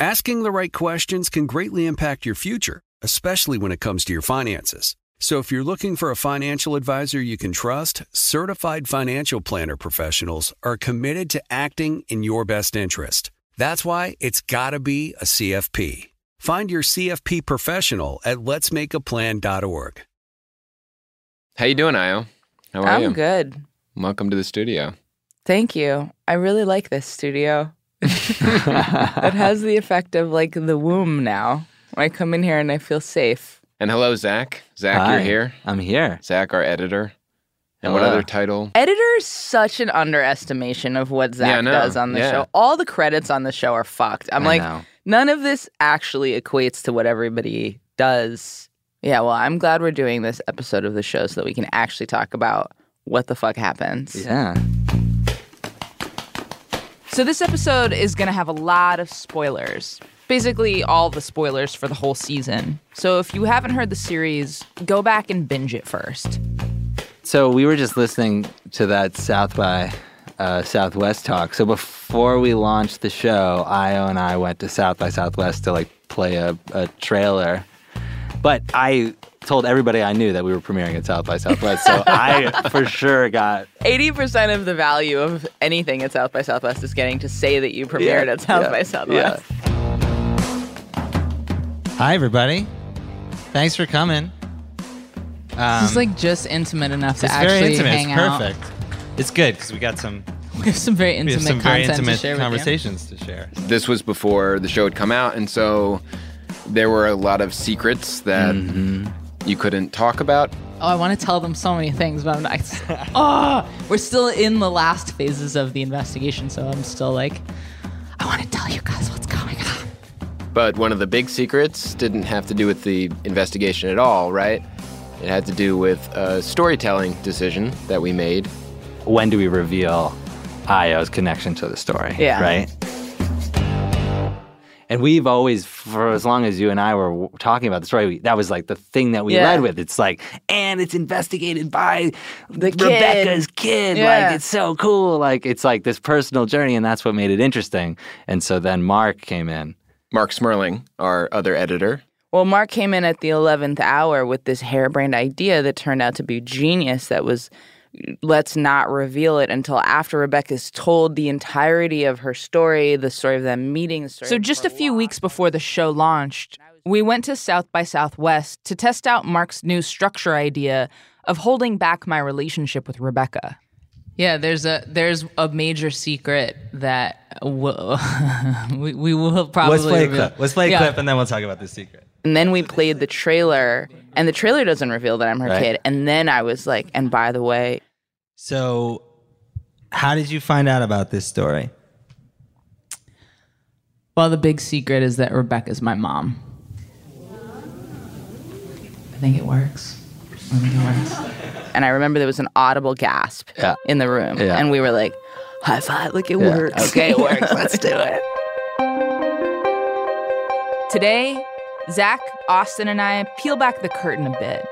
Asking the right questions can greatly impact your future, especially when it comes to your finances. So if you're looking for a financial advisor you can trust, certified financial planner professionals are committed to acting in your best interest. That's why it's got to be a CFP. Find your CFP professional at letsmakeaplan.org. How you doing, Io? How are you? I'm you? good. Welcome to the studio. Thank you. I really like this studio. it has the effect of like the womb now. I come in here and I feel safe. And hello, Zac. Zac, Hi, you're here. I'm here. Zac, our editor. And what other title? Editor is such an underestimation of what Zac Yeah, does on the Yeah. show. All the credits on the show are fucked. I'm I like, know. none of this actually equates to what everybody does. Yeah, well, I'm glad we're doing this episode of the show so that we can actually talk about what the fuck happens. Yeah. So this episode is going to have a lot of spoilers. Basically, all the spoilers for the whole season. So if you haven't heard the series, go back and binge it first. So we were just listening to that South by uh, Southwest talk. So before we launched the show, Io and I went to South by Southwest to like play a, a trailer. But I told everybody I knew that we were premiering at South by Southwest. So I for sure got 80% of the value of anything at South by Southwest is getting to say that you premiered Yeah, at South yeah, by Southwest. Hi, everybody. Thanks for coming. Um, This is like just intimate enough to actually very intimate. hang it's out. perfect. It's good because we got some We have some very intimate some very intimate to share conversations to share. This was before the show had come out, and so there were a lot of secrets that Mm-hmm. You couldn't talk about. Oh, I want to tell them so many things, but I'm not. oh, we're still in the last phases of the investigation, so I'm still like, I want to tell you guys what's going on. But one of the big secrets didn't have to do with the investigation at all, right? It had to do with a storytelling decision that we made. when do we reveal Io's connection to the story? Yeah. Right? And we've always, for as long as you and I were talking about the story, we, that was like the thing that we Yeah. led with. It's like, and it's investigated by The. Rebecca's kid. Yeah. Like, it's so cool. Like, it's like this personal journey, and that's what made it interesting. And so then Marc came in. Marc Smerling, our other editor, Well, Marc came in at the 11th hour with this harebrained idea that turned out to be genius that was let's not reveal it until after Rebecca's told the entirety of her story, the story of them meeting. The story So just a few loss. weeks before the show launched, we went to South by Southwest to test out Marc's new structure idea of holding back my relationship with Rebecca. Yeah, there's a there's a major secret that will, we, we will probably Let's play a clip. Let's play a Yeah. clip and then we'll talk about the secret. And then we played the trailer, and the trailer doesn't reveal that I'm her Right. kid. And then I was like, and by the way, So, how did you find out about this story? Well, the big secret is that Rebecca's my mom. I think it works. I think it works. and I remember there was an audible gasp Yeah. in the room. Yeah. And we were like, high five, like it Yeah. works. Okay, it works. Let's do it. Today, Zac, Austin, and I peel back the curtain a bit.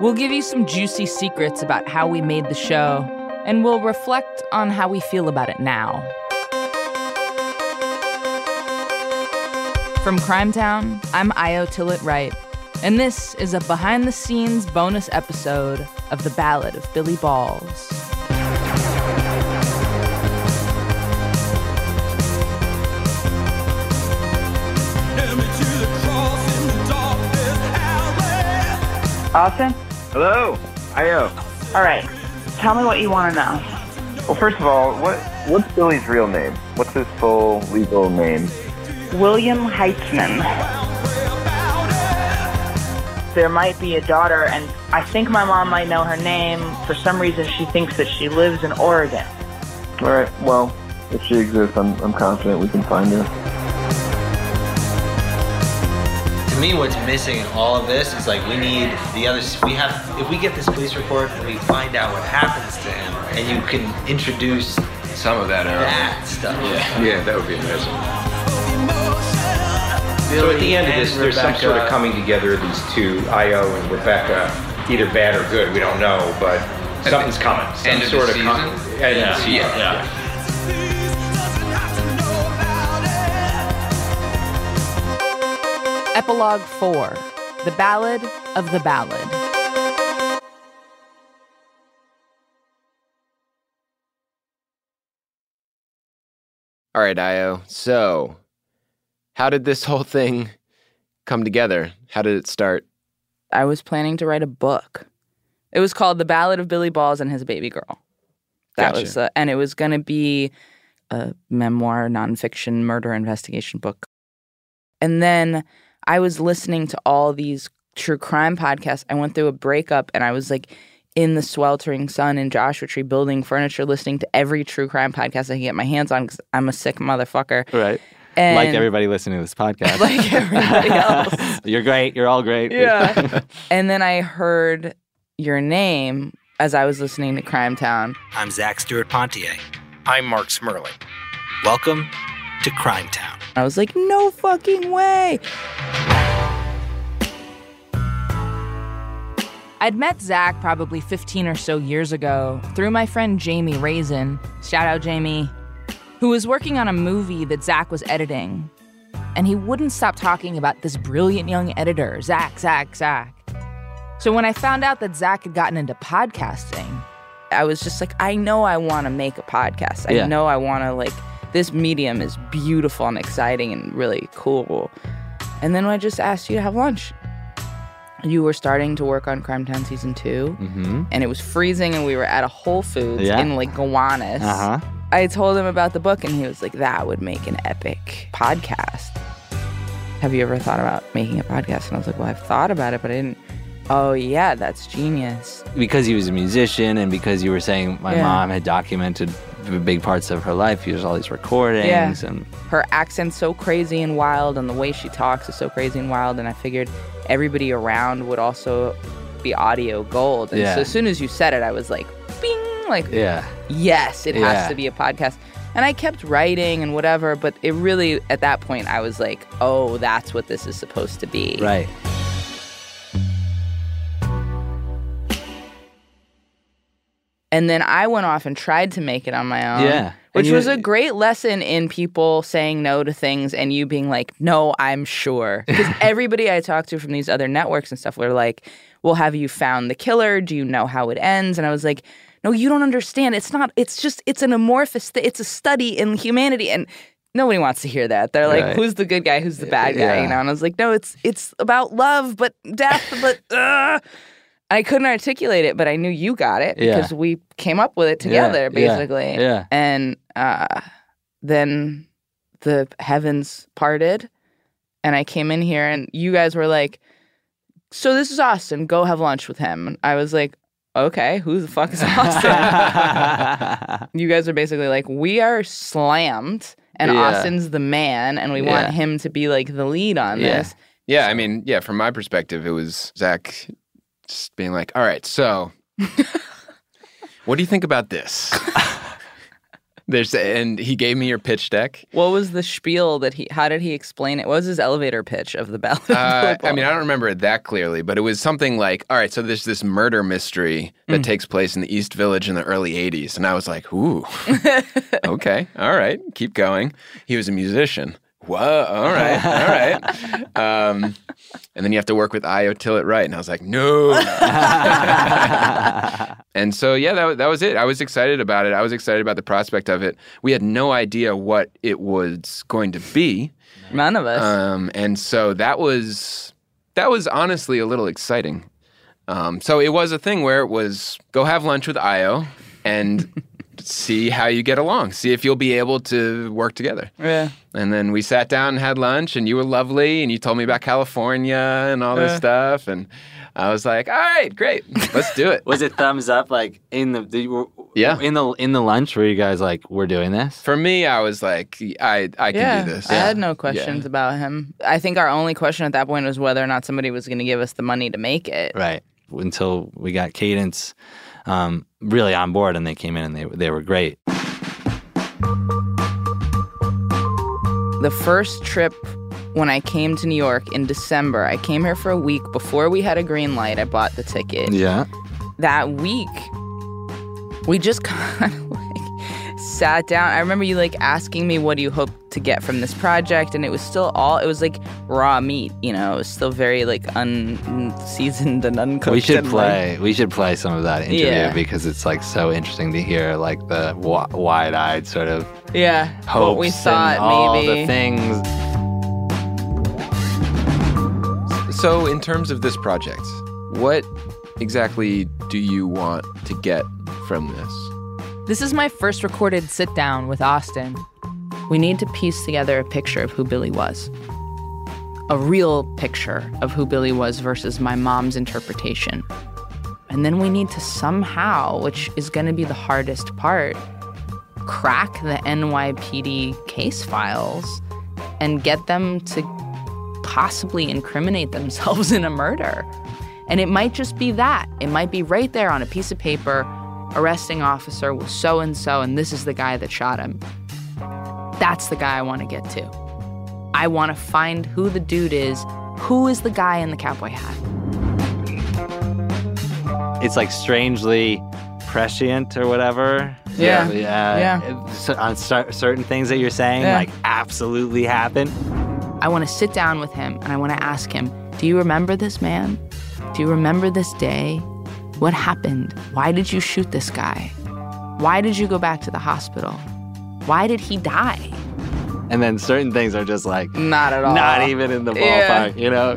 We'll give you some juicy secrets about how we made the show, and we'll reflect on how we feel about it now. From Crimetown, I'm Io Tillett Wright, and this is a behind the scenes bonus episode of The Ballad of Billy Balls. Austin? Hello. Io. All right. Tell me what you want to know. Well, first of all, what what's Billy's real name? What's his full legal name? William Heitzman. There might be a daughter, and I think my mom might know her name. For some reason, she thinks that she lives in Oregon. All right. Well, if she exists, I'm I'm confident we can find her. To me, what's missing in all of this is like we need the other. We have if we get this police report and we find out what happens to him, and you can introduce some of that uh, that stuff. Yeah, yeah, that would be amazing. So at the end of this, there's some sort of coming together of these two, Io and Rebecca, either bad or good, we don't know, but something's coming. Some end sort the of com- season? end of Yeah. Yeah. yeah. Epilogue 4 The Ballad of the Ballad. All right, Io. So, how did this whole thing come together? How did it start? I was planning to write a book. It was called The Ballad of Billy Balls and His Baby Girl. That Gotcha. was, uh, and it was going to be a memoir, nonfiction murder investigation book. And then I was listening to all these true crime podcasts. I went through a breakup and I was like in the sweltering sun in Joshua Tree building furniture, listening to every true crime podcast I can get my hands on because I'm a sick motherfucker. Right. And like everybody listening to this podcast. Like everybody else. You're great. You're all great. Yeah. and then I heard your name as I was listening to Crimetown. I'm Zac Stuart-Ponder. I'm Marc Smerling. Welcome to Crimetown. I was like, no fucking way. I'd met Zac probably 15 or so years ago through my friend Jamie Raisin, shout out Jamie, who was working on a movie that Zac was editing. And he wouldn't stop talking about this brilliant young editor, Zac, Zac, Zac. So when I found out that Zac had gotten into podcasting, I was just like, I know I want to make a podcast. I Yeah. know I want to, like, this medium is beautiful and exciting and really cool. And then I just asked you to have lunch. You were starting to work on Crimetown season 2 Mm-hmm. and it was freezing, and we were at a Whole Foods Yeah. in like Gowanus. Uh huh. I told him about the book, and he was like, "That would make an epic podcast." Have you ever thought about making a podcast? And I was like, "Well, I've thought about it, but I didn't." Oh yeah, that's genius. Because he was a musician and because you were saying my Yeah. mom had documented big parts of her life, he was all these recordings Yeah. and Her accent's so crazy and wild, and the way she talks is so crazy and wild. And I figured everybody around would also be audio gold. And Yeah. so as soon as you said it, I was like, "Bing!" Like, yeah. yes, it Yeah. has to be a podcast. And I kept writing and whatever, but it really, at that point, I was like, oh, that's what this is supposed to be. Right. And then I went off and tried to make it on my own. Yeah. Which was a great lesson in people saying no to things and you being like, no, I'm sure. Because everybody I talked to from these other networks and stuff were like, well, have you found the killer? Do you know how it ends? And I was like, no, you don't understand. It's not, it's just, it's an amorphous, th- it's a study in humanity. And nobody wants to hear that. They're like, Right. who's the good guy? Who's the bad guy? Yeah. You know? And I was like, no, it's, it's about love, but death, but, uh. I couldn't articulate it, but I knew you got it Yeah. because we came up with it together, yeah, basically. yeah. And uh, then the heavens parted, and I came in here, and you guys were like, "So this is Austin. Go have lunch with him." And I was like, "Okay, who the fuck is Austin?" you guys are basically like, "We are slammed, and Yeah. Austin's the man, and we want him to be like the lead on Yeah. this." Yeah, I mean, yeah, from my perspective, it was Zac just being like, all right, so what do you think about this? There's and he gave me your pitch deck. What was the spiel that he? How did he explain it? What was his elevator pitch of the ballad? Uh, I mean, I don't remember it that clearly, but it was something like, all right, so there's this murder mystery that Mm. takes place in the East Village in the early 80s. And I was like, ooh, okay, all right, keep going. He was a musician. Whoa, all right, all right. Um, and then you have to work with Io Tillett Wright. And I was like, no. and so, yeah, that, that was it. I was excited about it. I was excited about the prospect of it. We had no idea what it was going to be. None of us. Um, and so that was that was honestly a little exciting. Um, so it was a thing where it was go have lunch with Io and see how you get along, see if you'll be able to work together. Yeah. And then we sat down and had lunch, and you were lovely, and you told me about California and all this Yeah. stuff, and I was like, all right, great, let's do it. Was it thumbs up like in the, the Yeah. in the in the lunch where you guys like we're doing this? For me, I was like, I I can yeah, do this. I had no questions about him. I think our only question at that point was whether or not somebody was going to give us the money to make it. Right. Until we got Cadence um, really on board and they came in and they they were great. The first trip when I came to New York in December, I came here for a week before we had a green light. I bought the ticket. Yeah. That week, we just kind of like sat down. I remember you like asking me, What do you hope to get from this project? And it was still all, it was like raw meat, you know, still very like unseasoned and uncooked. we should and, like- play. we should play some of that interview Yeah. because it's like so interesting to hear like the w- wide-eyed sort of yeah, hopes what we thought and all maybe. the things. So, in terms of this project, what exactly do you want to get from this? This is my first recorded sit down with Austin. We need to piece together a picture of who Billy was. A real picture of who Billy was versus my mom's interpretation. And then we need to somehow, which is going to be the hardest part, crack the NYPD case files and get them to possibly incriminate themselves in a murder. And it might just be that. It might be right there on a piece of paper arresting officer was so and so, and this is the guy that shot him. That's the guy I want to get to. I want to find who the dude is. Who is the guy in the cowboy hat? It's like strangely prescient or whatever. Yeah. yeah. Yeah. So on cer- certain things that you're saying, Yeah. like absolutely happen. I want to sit down with him and I want to ask him, Do you remember this man? Do you remember this day? What happened? Why did you shoot this guy? Why did you go back to the hospital? Why did he die? And then certain things are just like Not at all. not even in the Yeah. ballpark, you know.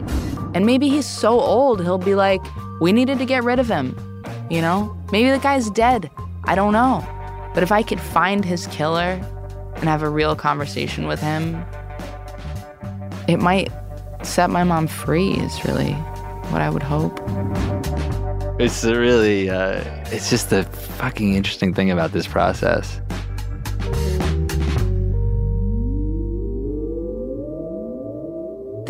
And maybe he's so old, he'll be like, We needed to get rid of him. You know? Maybe the guy's dead. I don't know. But if I could find his killer and have a real conversation with him, it might set my mom free, is really what I would hope. It's really, uh, it's just the fucking interesting thing about this process.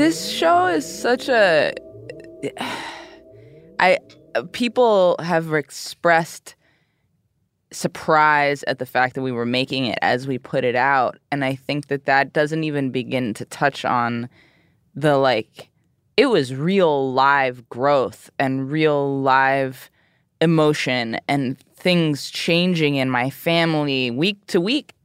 This show is such a I people have expressed surprise at the fact that we were making it as we put it out and I think that that doesn't even begin to touch on the like it was real live growth and real live emotion and things changing in my family week to week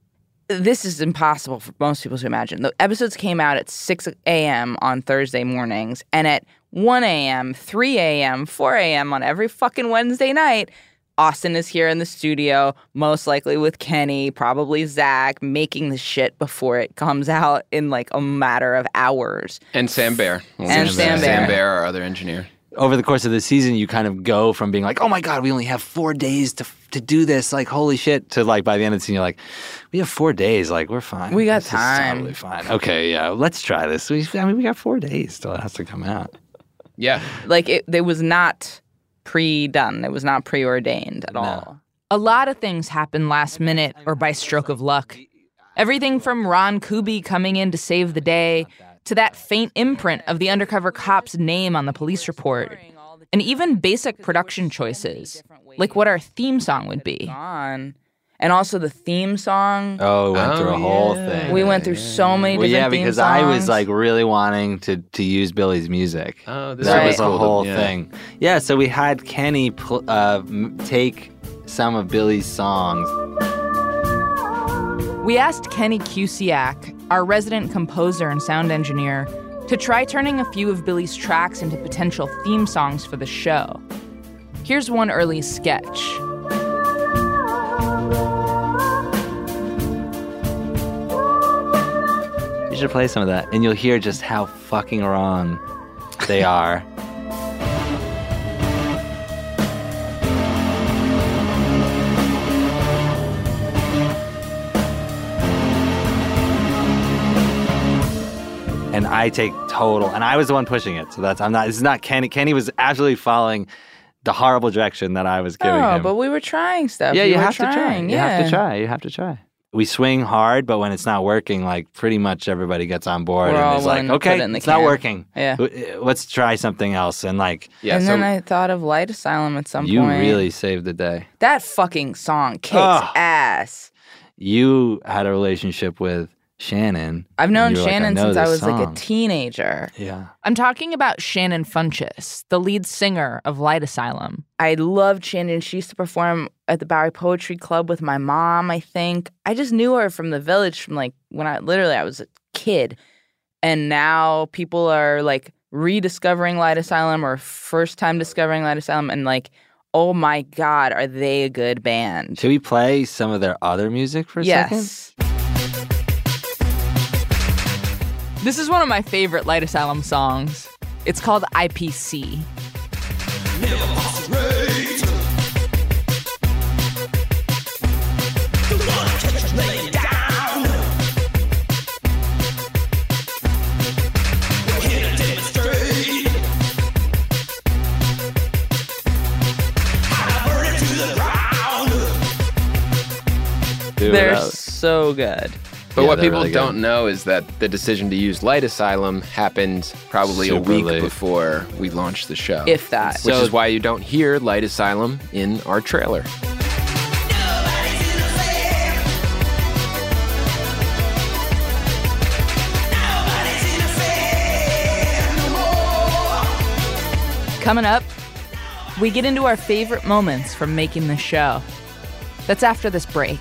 this is impossible for most people to imagine. The episodes came out at 6 a.m. on Thursday mornings, and at 1 a.m., 3 a.m., 4 a.m. on every fucking Wednesday night, Austin is here in the studio, most likely with Kenny, probably Zac, making the shit before it comes out in like a matter of hours. And Sam Bear. And Sam Bear. Sam Bear, our other engineer. Over the course of the season, you kind of go from being like, "Oh my god, we only have four days to to do this," like "Holy shit," to like by the end of the season, you're like, "We have four days, like we're fine. We got This is time." totally fine. Okay, yeah, let's try this. We, I mean, we got four days till it has to come out. Yeah. Like it, it was not pre-done. It was not preordained at all. A lot of things happen last minute or by stroke of luck. Everything from Ron Kuby coming in to save the day to that faint imprint of the undercover cop's name on the police report. And even basic production choices, like what our theme song would be. And also the theme song. Oh, we went through a Oh, whole yeah. thing. We went through so many Well, different yeah, theme because I was like really wanting to to use Billy's music. Oh, this that Right. was a whole Yeah. thing. Yeah, so we had Kenny pl- uh, take some of Billy's songs. We asked Kenny Cusiak, our resident composer and sound engineer, to try turning a few of Billy's tracks into potential theme songs for the show. Here's one early sketch. You should play some of that, and you'll hear just how fucking wrong they are. and I take total. And I was the one pushing it, so that's I'm not. This is not Kenny. Kenny was absolutely following the horrible direction that I was giving No, him. but we were trying stuff. yeah, We you were have to try. trying, You have to try. You have to try. We swing hard, but when it's not working, like pretty much everybody gets on board We're and is like, willing to put okay, it in the it's not working. Yeah. Uh, let's try something else. And like, yeah. and then I thought of Light Asylum at some you point. really saved the day. that fucking song kicks Ugh. ass. You had a relationship with Shannon. I've known were like, Shannon know since I was like a teenager. Yeah. I'm talking about Shannon Funchess, the lead singer of Light Asylum. I loved Shannon. She used to perform at the Bowery Poetry Club with my mom, I think. I just knew her from the village from like when I literally I was a kid. And now people are like rediscovering Light Asylum or first time discovering Light Asylum and like, oh my God, are they a good band? Should we play some of their other music for a second? This is one of my favorite Light Asylum songs. It's called IPC. They're so good. But Yeah, what people really don't know is that the decision to use Light Asylum happened probably a week late. before we launched the show. If that. Which So- is why you don't hear Light Asylum in our trailer. Coming up, we get into our favorite moments from making the show. That's after this break.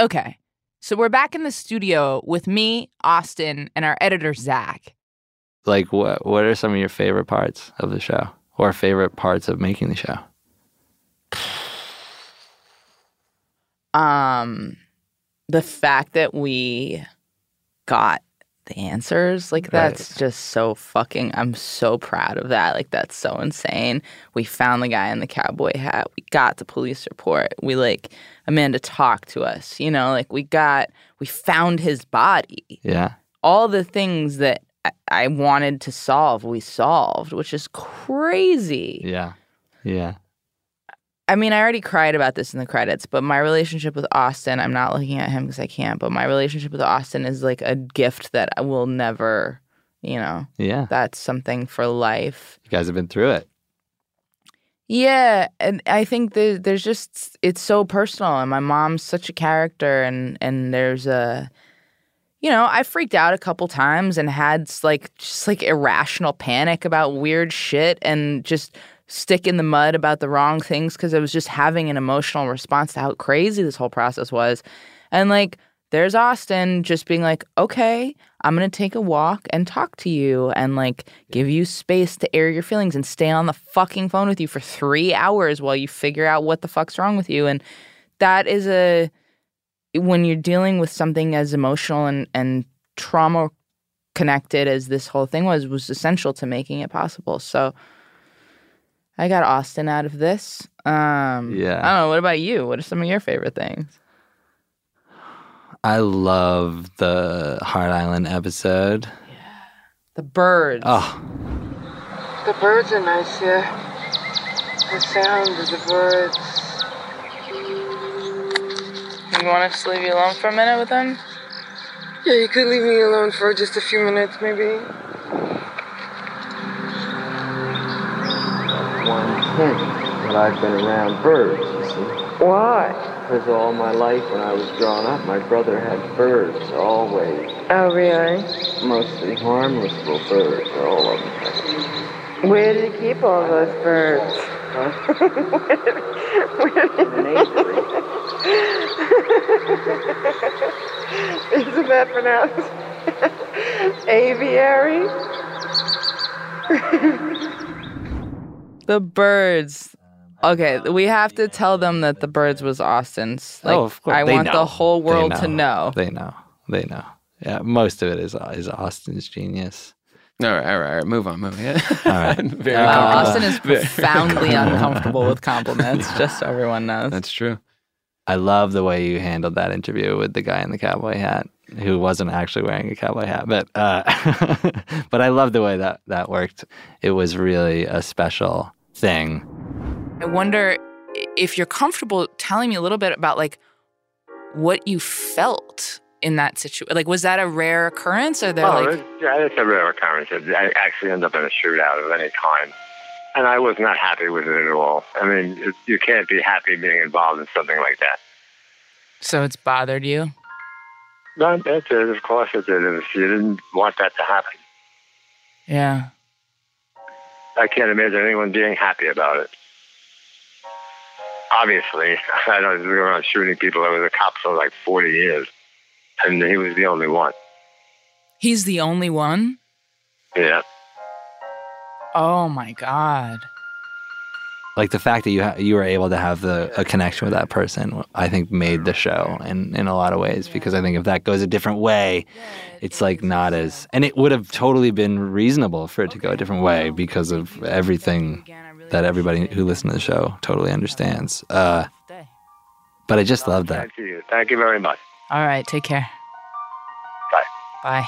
Okay, so we're back in the studio with me, Austin, and our editor, Zac. Like, what what are some of your favorite parts of the show, or favorite parts of making the show? um the fact that we got the answers like that's just so fucking i'm so proud of that like that's so insane we found the guy in the cowboy hat we got the police report we like amanda talked to us you know like we got we found his body Yeah. all the things that I, I wanted to solve we solved which is crazy Yeah. Yeah. I mean, I already cried about this in the credits, but my relationship with Austin, I'm not looking at him because I can't, but my relationship with Austin is like a gift that I will never, you know, Yeah. that's something for life. You guys have been through it. Yeah, and I think there, there's just it's so personal, and my mom's such a character, and and there's a, you know, I freaked out a couple times and had like just like irrational panic about weird shit, and just stick in the mud about the wrong things because I was just having an emotional response to how crazy this whole process was, and like there's Austin just being like, okay, I'm gonna take a walk and talk to you and like give you space to air your feelings and stay on the fucking phone with you for three hours while you figure out what the fuck's wrong with you. And that is a when you're dealing with something as emotional and, and trauma connected as this whole thing was, was essential to making it possible. So I got Austin out of this. Um, Yeah. I don't know. What about you? What are some of your favorite things? I love the Hart Island episode. Yeah. The birds. Oh, The birds are nice here. The sound of the birds. You want us to leave you alone for a minute with them? Yeah, you could leave me alone for just a few minutes, maybe. Thing that I've been around birds, you see. Why? Because all my life when I was growing up, my brother had birds always. Oh, really? Mostly harmless little birds, all of them. Where did he keep all those birds? In an aviary. Isn't that pronounced aviary? The birds. Okay, we have to tell them that the birds was Austin's. Like, oh, of course. I They want know. the whole They world to know. They know. They know. Yeah, most of it is is Austin's genius. All right, all right, all right. Move on, move on. Yeah. All right. Very Uh. Austin is Very- profoundly uncomfortable with compliments, just so everyone knows. That's true. I love the way you handled that interview with the guy in the cowboy hat who wasn't actually wearing a cowboy hat, but uh, but I love the way that that worked. It was really a special thing. I wonder if you're comfortable telling me a little bit about like what you felt in that situation. Like, was that a rare occurrence, or they're oh, like, it's, yeah, it's a rare occurrence. It I actually end up in a shootout of any kind. And I was not happy with it at all. I mean, it, you can't be happy being involved in something like that. so it's bothered you? No, it did. Of course it did. If you didn't want that to happen. Yeah. I can't imagine anyone being happy about it. Obviously, I don't go around shooting people. I was a cop for like 40 years, and he was the only one. He's the only one? Yeah. Oh my God. Like the fact that you ha- you were able to have the a connection with that person, I think made the show in in a lot of ways. Because I think if that goes a different way, it's like not as and it would have totally been reasonable for it to go a different way because of everything that everybody who listened to the show totally understands. Uh, but I just love that. Thank you. Thank you very much. All right. Take care. Bye. Bye.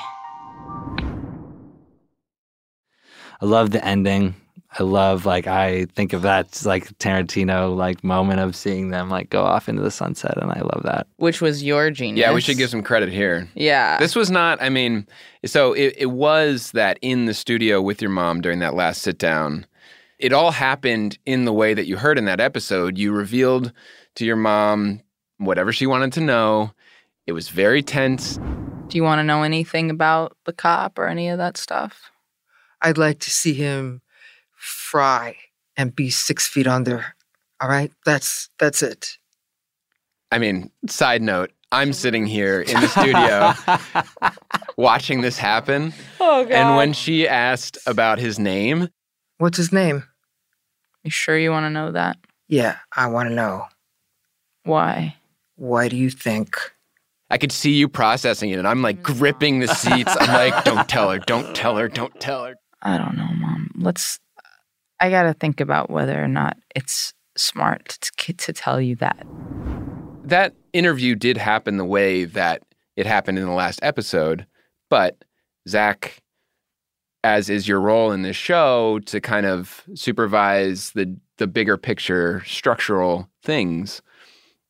I love the ending. I love like I think of that like Tarantino like moment of seeing them like go off into the sunset, and I love that. Which was your genius. Yeah, we should give some credit here. Yeah. This was not, I mean, so it, it was that in the studio with your mom during that last sit down, it all happened in the way that you heard in that episode. You revealed to your mom whatever she wanted to know. It was very tense. Do you want to know anything about the cop or any of that stuff? I'd like to see him fry and be six feet under. All right, that's that's it. I mean, side note, I'm sitting here in the studio watching this happen. Oh, God. And when she asked about his name, What's his name? You sure you want to know that? Yeah, I want to know. Why? Why do you think? I could see you processing it, and I'm like gripping the seats. I'm like, don't tell her, don't tell her, don't tell her. I don't know, mom. Let's. I got to think about whether or not it's smart to, to tell you that. That interview did happen the way that it happened in the last episode, but Zac, as is your role in this show, to kind of supervise the the bigger picture structural things,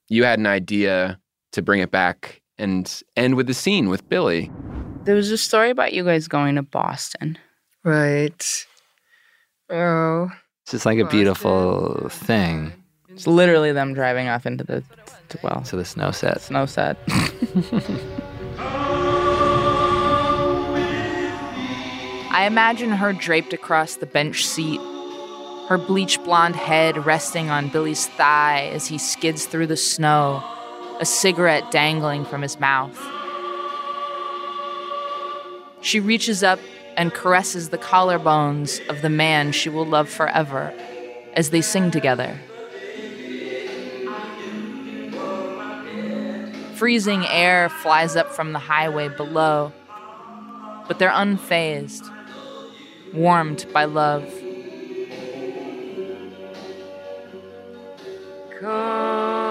you had an idea to bring it back and end with the scene with Billy. There was a story about you guys going to Boston. Right. Oh. It's just like a beautiful thing. It's literally them driving off into the well to the snow set. Snow set. I imagine her draped across the bench seat, her bleach blonde head resting on Billy's thigh as he skids through the snow, a cigarette dangling from his mouth. She reaches up and caresses the collarbones of the man she will love forever as they sing together. Freezing air flies up from the highway below, but they're unfazed, warmed by love. Come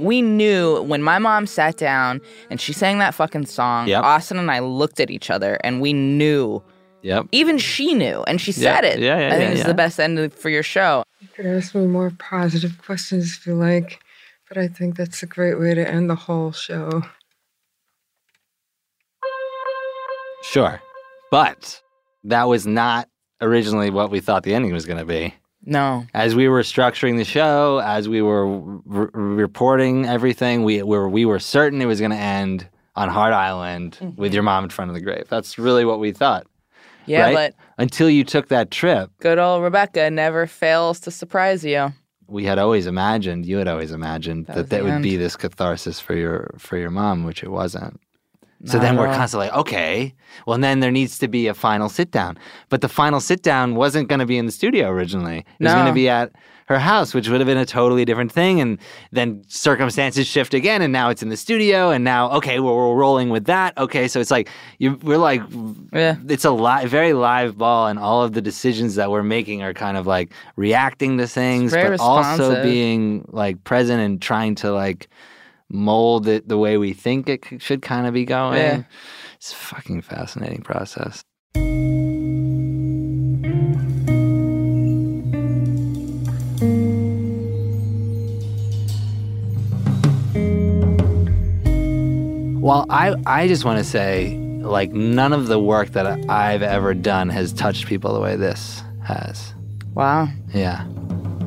We knew when my mom sat down and she sang that fucking song, Yep. Austin and I looked at each other and we knew. Yep. Even she knew and she Yeah, said it. yeah, yeah, I think yeah, this is yeah. the best end for your show. You could ask me more positive questions if you like, but I think that's a great way to end the whole show. Sure. But that was not originally what we thought the ending was going to be. No. As we were structuring the show, as we were re- reporting everything, we were we were certain it was going to end on Hart Island mm-hmm. with your mom in front of the grave. That's really what we thought. Yeah, right? but until you took that trip, good old Rebecca never fails to surprise you. we had always imagined, you had always imagined That that that, would be this catharsis for your for your mom, which it wasn't. So Not then we're constantly like, okay, well then there needs to be a final sit down. But the final sit down wasn't going to be in the studio originally. It was going to be at her house, which would have been a totally different thing. And then circumstances shift again, and now it's in the studio. And now, okay, well, we're rolling with that. Okay, so it's like you, we're like, yeah, it's a li- very live ball, and all of the decisions that we're making are kind of like reacting to things, but also being like present and trying to like mold it the way we think it should kind of be going. Yeah. It's a fucking fascinating process. Well, I, I just want to say, like, none of the work that I've ever done has touched people the way this has. Wow. Yeah.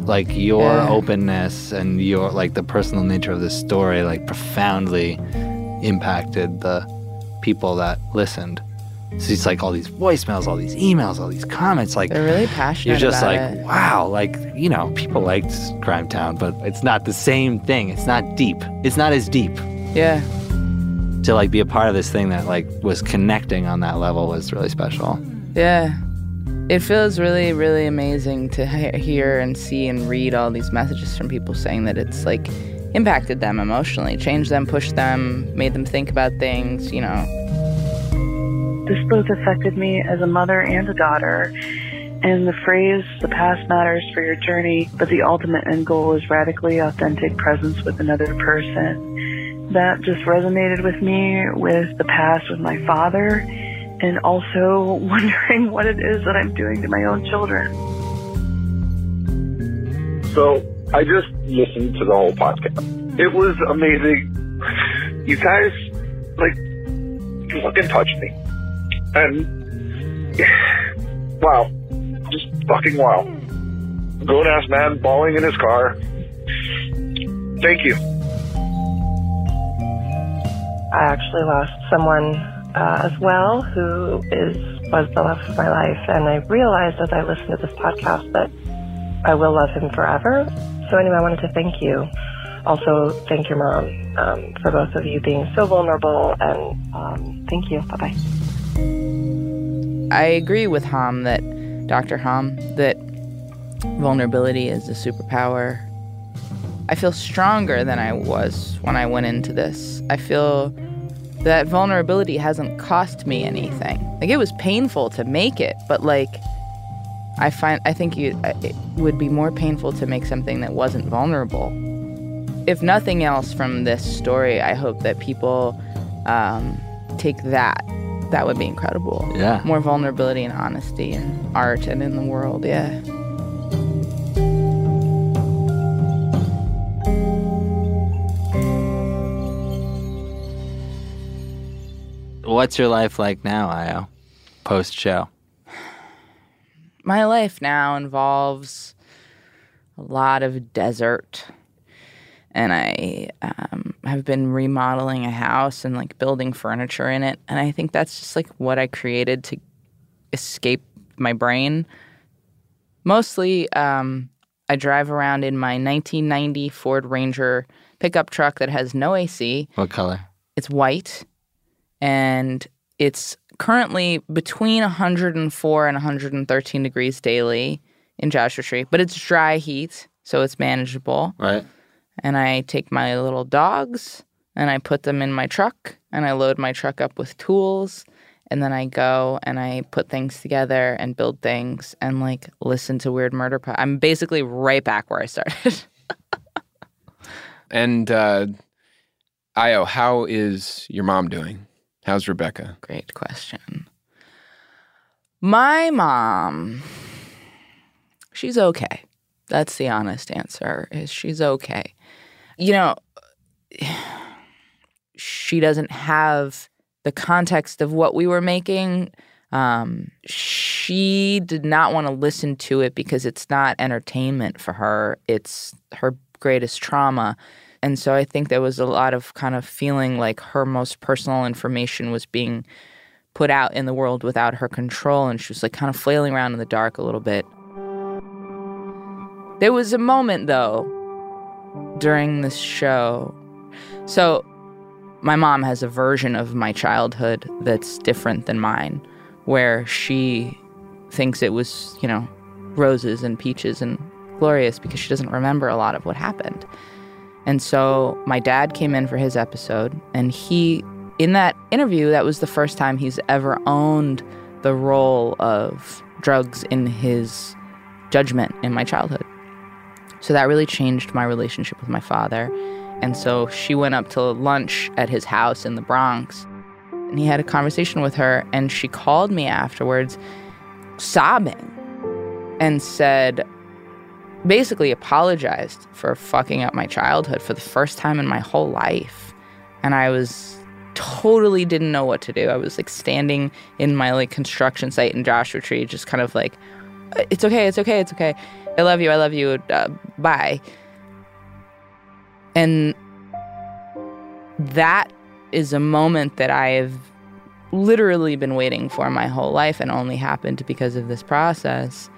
Like, your Yeah. openness and your, like, the personal nature of this story, like, profoundly impacted the people that listened. So it's like all these voicemails, all these emails, all these comments. Like, They're really passionate you're just like, it. wow, like, you know, people liked Crimetown, but it's not the same thing. It's not deep. It's not as deep Yeah. to like be a part of this thing that like was connecting on that level was really special. Yeah. It feels really, really amazing to hear and see and read all these messages from people saying that it's like impacted them emotionally, changed them, pushed them, made them think about things, you know. This both affected me as a mother and a daughter. And the phrase, the past matters for your journey, but the ultimate end goal is radically authentic presence with another person. That just resonated with me with the past with my father and also wondering what it is that I'm doing to my own children. So I just listened to the whole podcast. It was amazing. You guys, like, you fucking touched me. And, wow, just fucking wow. Grown ass man bawling in his car. Thank you. I actually lost someone uh, as well who is was the love of my life, and I realized as I listened to this podcast that I will love him forever. So anyway, I wanted to thank you. Also, thank your mom um, for both of you being so vulnerable, and um, thank you. Bye bye. I agree with Hom that Dr. Hom that vulnerability is a superpower. I feel stronger than I was when I went into this. I feel that vulnerability hasn't cost me anything. Like it was painful to make it, but like I find I think you it would be more painful to make something that wasn't vulnerable. If nothing else from this story, I hope that people um, take that. That would be incredible. Yeah. More vulnerability and honesty in art and in the world. Yeah. What's your life like now, Io? Post show. My life now involves a lot of desert. And I um, have been remodeling a house and like building furniture in it. And I think that's just like what I created to escape my brain. Mostly, um, I drive around in my 1990 Ford Ranger pickup truck that has no AC. What color? It's white, and it's currently between 104 and 113 degrees daily in Joshua Tree, but it's dry heat, so it's manageable. Right. and I take my little dogs and I put them in my truck and I load my truck up with tools and then I go and I put things together and build things and like listen to weird murder. Po- I'm basically right back where I started. And uh, Io, how is your mom doing? How's Rebecca? Great question. My mom, she's okay. That's the honest answer. Is she's okay. You know, she doesn't have the context of what we were making. Um, she did not want to listen to it because it's not entertainment for her. It's her greatest trauma. And so I think there was a lot of kind of feeling like her most personal information was being put out in the world without her control. And she was like kind of flailing around in the dark a little bit. There was a moment though during this show. So my mom has a version of my childhood that's different than mine, where she thinks it was, you know, roses and peaches and glorious because she doesn't remember a lot of what happened. And so my dad came in for his episode, and he, in that interview, that was the first time he's ever owned the role of drugs in his judgment in my childhood. So that really changed my relationship with my father. And so she went up to lunch at his house in the Bronx, and he had a conversation with her, and she called me afterwards, sobbing, and said, basically apologized for fucking up my childhood for the first time in my whole life. And I was totally didn't know what to do. I was like standing in my like construction site in Joshua Tree, just kind of like, it's okay, it's okay, it's okay. I love you, I love you, uh, bye. And that is a moment that I have literally been waiting for my whole life and only happened because of this process.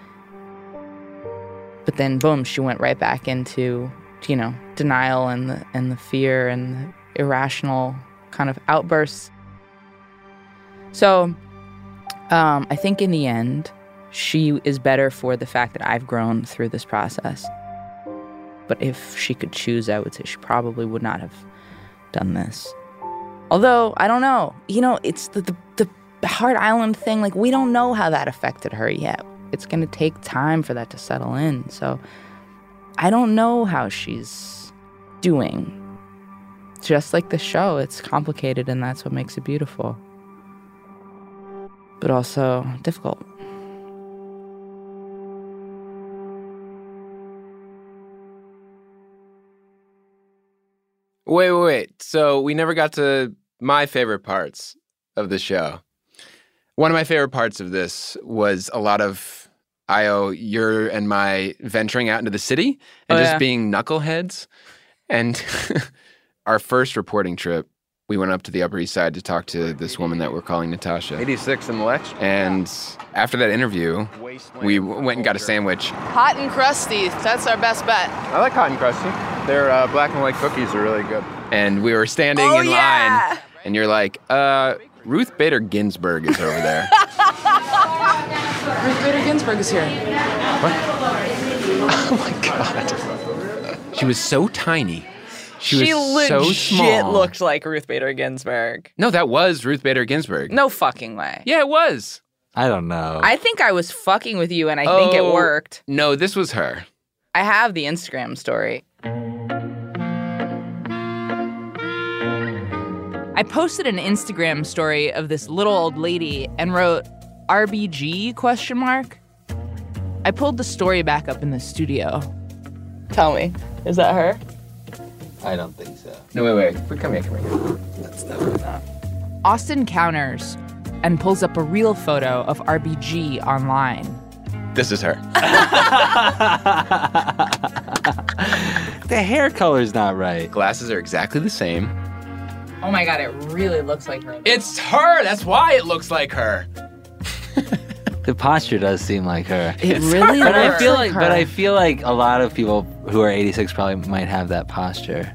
But then, boom, she went right back into, you know, denial and the, and the fear and the irrational kind of outbursts. So, um, I think in the end, she is better for the fact that I've grown through this process. But if she could choose, I would say she probably would not have done this. Although, I don't know. You know, it's the, the, the Hart Island thing. Like, we don't know how that affected her yet. It's going to take time for that to settle in. So, I don't know how she's doing. Just like the show, it's complicated, and that's what makes it beautiful. But also difficult. Wait, wait, wait. So we never got to my favorite parts of the show. One of my favorite parts of this was a lot of Io, your and my venturing out into the city and Oh, just yeah. being knuckleheads. And our first reporting trip, we went up to the Upper East Side to talk to this woman that we're calling Natasha. 86 in the Lex. And after that interview, we went and got a sandwich. Hot and crusty. That's our best bet. I like hot and crusty. Their uh, black and white cookies are really good. And we were standing Oh, in yeah. line, and you're like, uh, Ruth Bader Ginsburg is over there. Ruth Bader Ginsburg is here. What? Oh my god. She was so tiny. She, She was so legit small. looked like Ruth Bader Ginsburg. No, that was Ruth Bader Ginsburg. No fucking way. Yeah, it was. I don't know. I think I was fucking with you and I think it Oh, worked. No, this was her. I have the Instagram story. I posted an Instagram story of this little old lady and wrote RBG question mark. I pulled the story back up in the studio. Tell me, is that her? I don't think so. No, wait, wait. Come here, come here. That's definitely not. Austin counters and pulls up a real photo of RBG online. This is her. The hair color's not right. Glasses are exactly the same. Oh my god, it really looks like her. It's her. That's why it looks like her. The posture does seem like her. It really but I looks feel like like, but. I feel like a lot of people who are 86 probably might have that posture.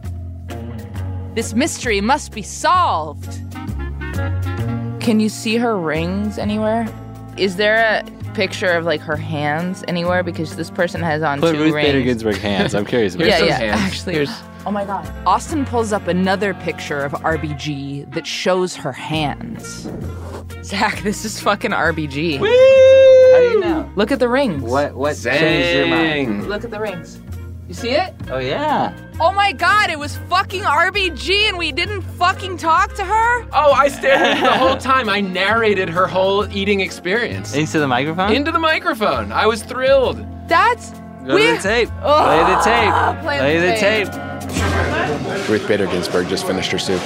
This mystery must be solved. Can you see her rings anywhere? Is there a picture of like her hands anywhere? Because this person has on Put two Ruth rings. Bader Ginsburg hands. I'm curious about yeah, yeah. hands. Actually, Here's- Oh my god. Austin pulls up another picture of RBG that shows her hands. Zac, this is fucking RBG. How do you know? Look at the rings. What what changed your mind? Look at the rings. You see it? Oh yeah. Oh my god, it was fucking RBG and we didn't fucking talk to her? Oh, I stared at her the whole time. I narrated her whole eating experience. Into the microphone? Into the microphone. I was thrilled. That's Go to the tape. Play the tape. play Play the the tape. tape. Ruth Bader Ginsburg just finished her soup.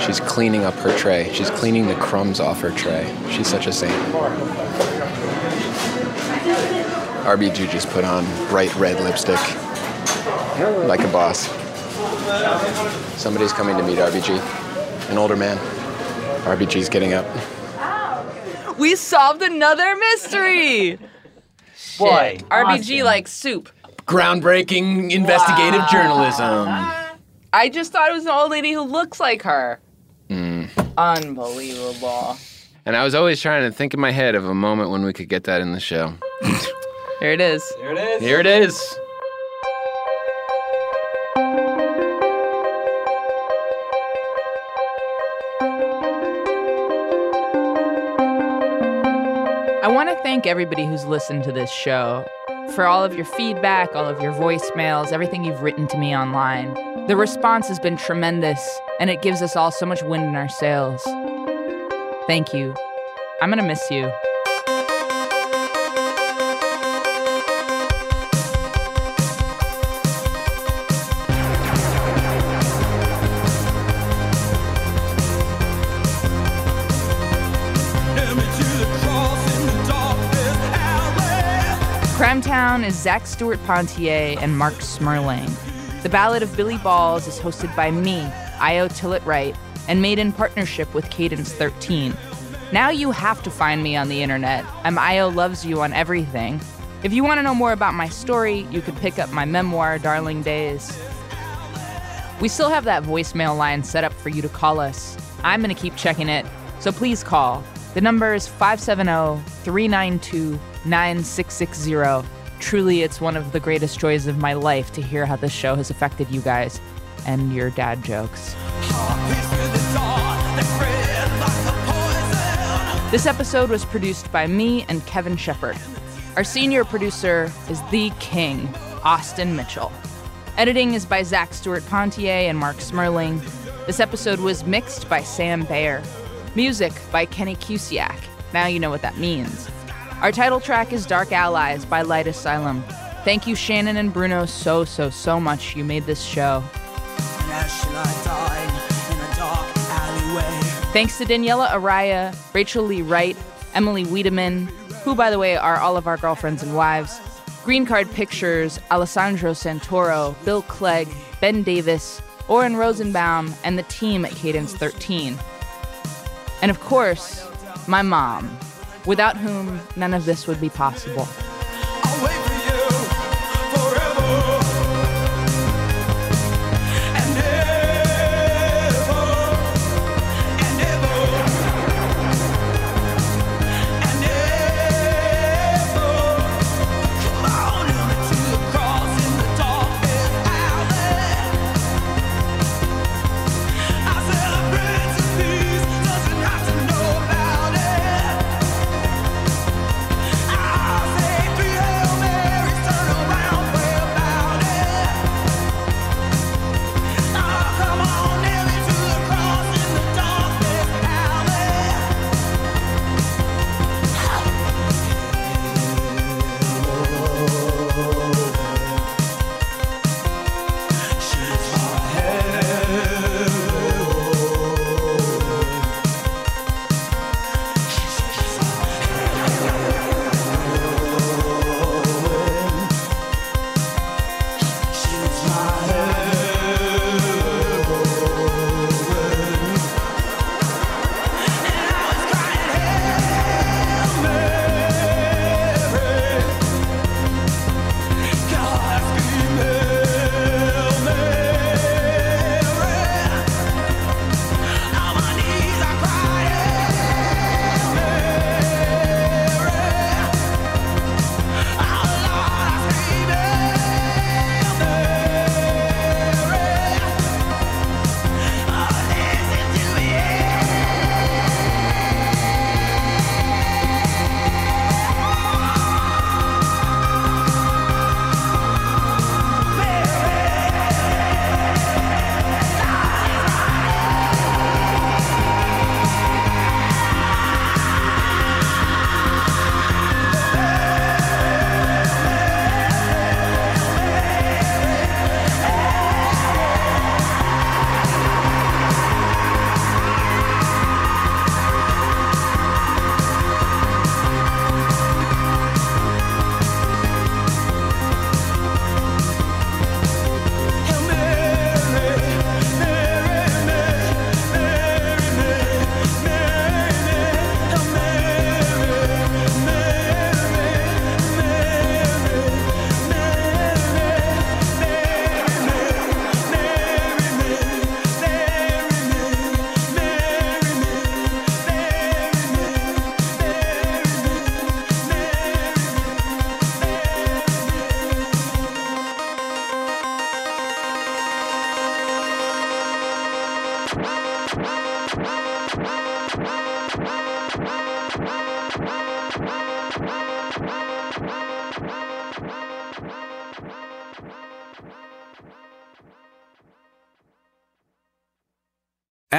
She's cleaning up her tray. She's cleaning the crumbs off her tray. She's such a saint. RBG just put on bright red lipstick. Like a boss. Somebody's coming to meet RBG. An older man. RBG's getting up. We solved another mystery. Boy, Shit. RBG Austin. like soup. Groundbreaking investigative journalism. I just thought it was an old lady who looks like her. Mm. Unbelievable. And I was always trying to think in my head of a moment when we could get that in the show. Here it is. Here it is. Here it is. I want to thank everybody who's listened to this show for all of your feedback, all of your voicemails, everything you've written to me online. The response has been tremendous, and it gives us all so much wind in our sails. Thank you. I'm going to miss you. Town is Zac Stuart-Ponder and Marc Smerling. The Ballad of Billy Balls is hosted by me, Io Tillett Wright, and made in partnership with Cadence 13. Now you have to find me on the internet. I'm Io Loves You on everything. If you want to know more about my story, you can pick up my memoir, Darling Days. We still have that voicemail line set up for you to call us. I'm going to keep checking it, so please call. The number is 570 392 9660. Truly, it's one of the greatest joys of my life to hear how this show has affected you guys and your dad jokes. This episode was produced by me and Kevin Shepard. Our senior producer is the king, Austin Mitchell. Editing is by Zac Stuart-Ponder and Marc Smerling. This episode was mixed by Sam Bayer. Music by Kenny Cusiak. Now you know what that means. Our title track is Dark Allies by Light Asylum. Thank you, Shannon and Bruno, so, so, so much. You made this show. Thanks to Daniela Araya, Rachel Lee Wright, Emily Wiedemann, who, by the way, are all of our girlfriends and wives, Green Card Pictures, Alessandro Santoro, Bill Clegg, Ben Davis, Oren Rosenbaum, and the team at Cadence 13. And of course, my mom, without whom none of this would be possible.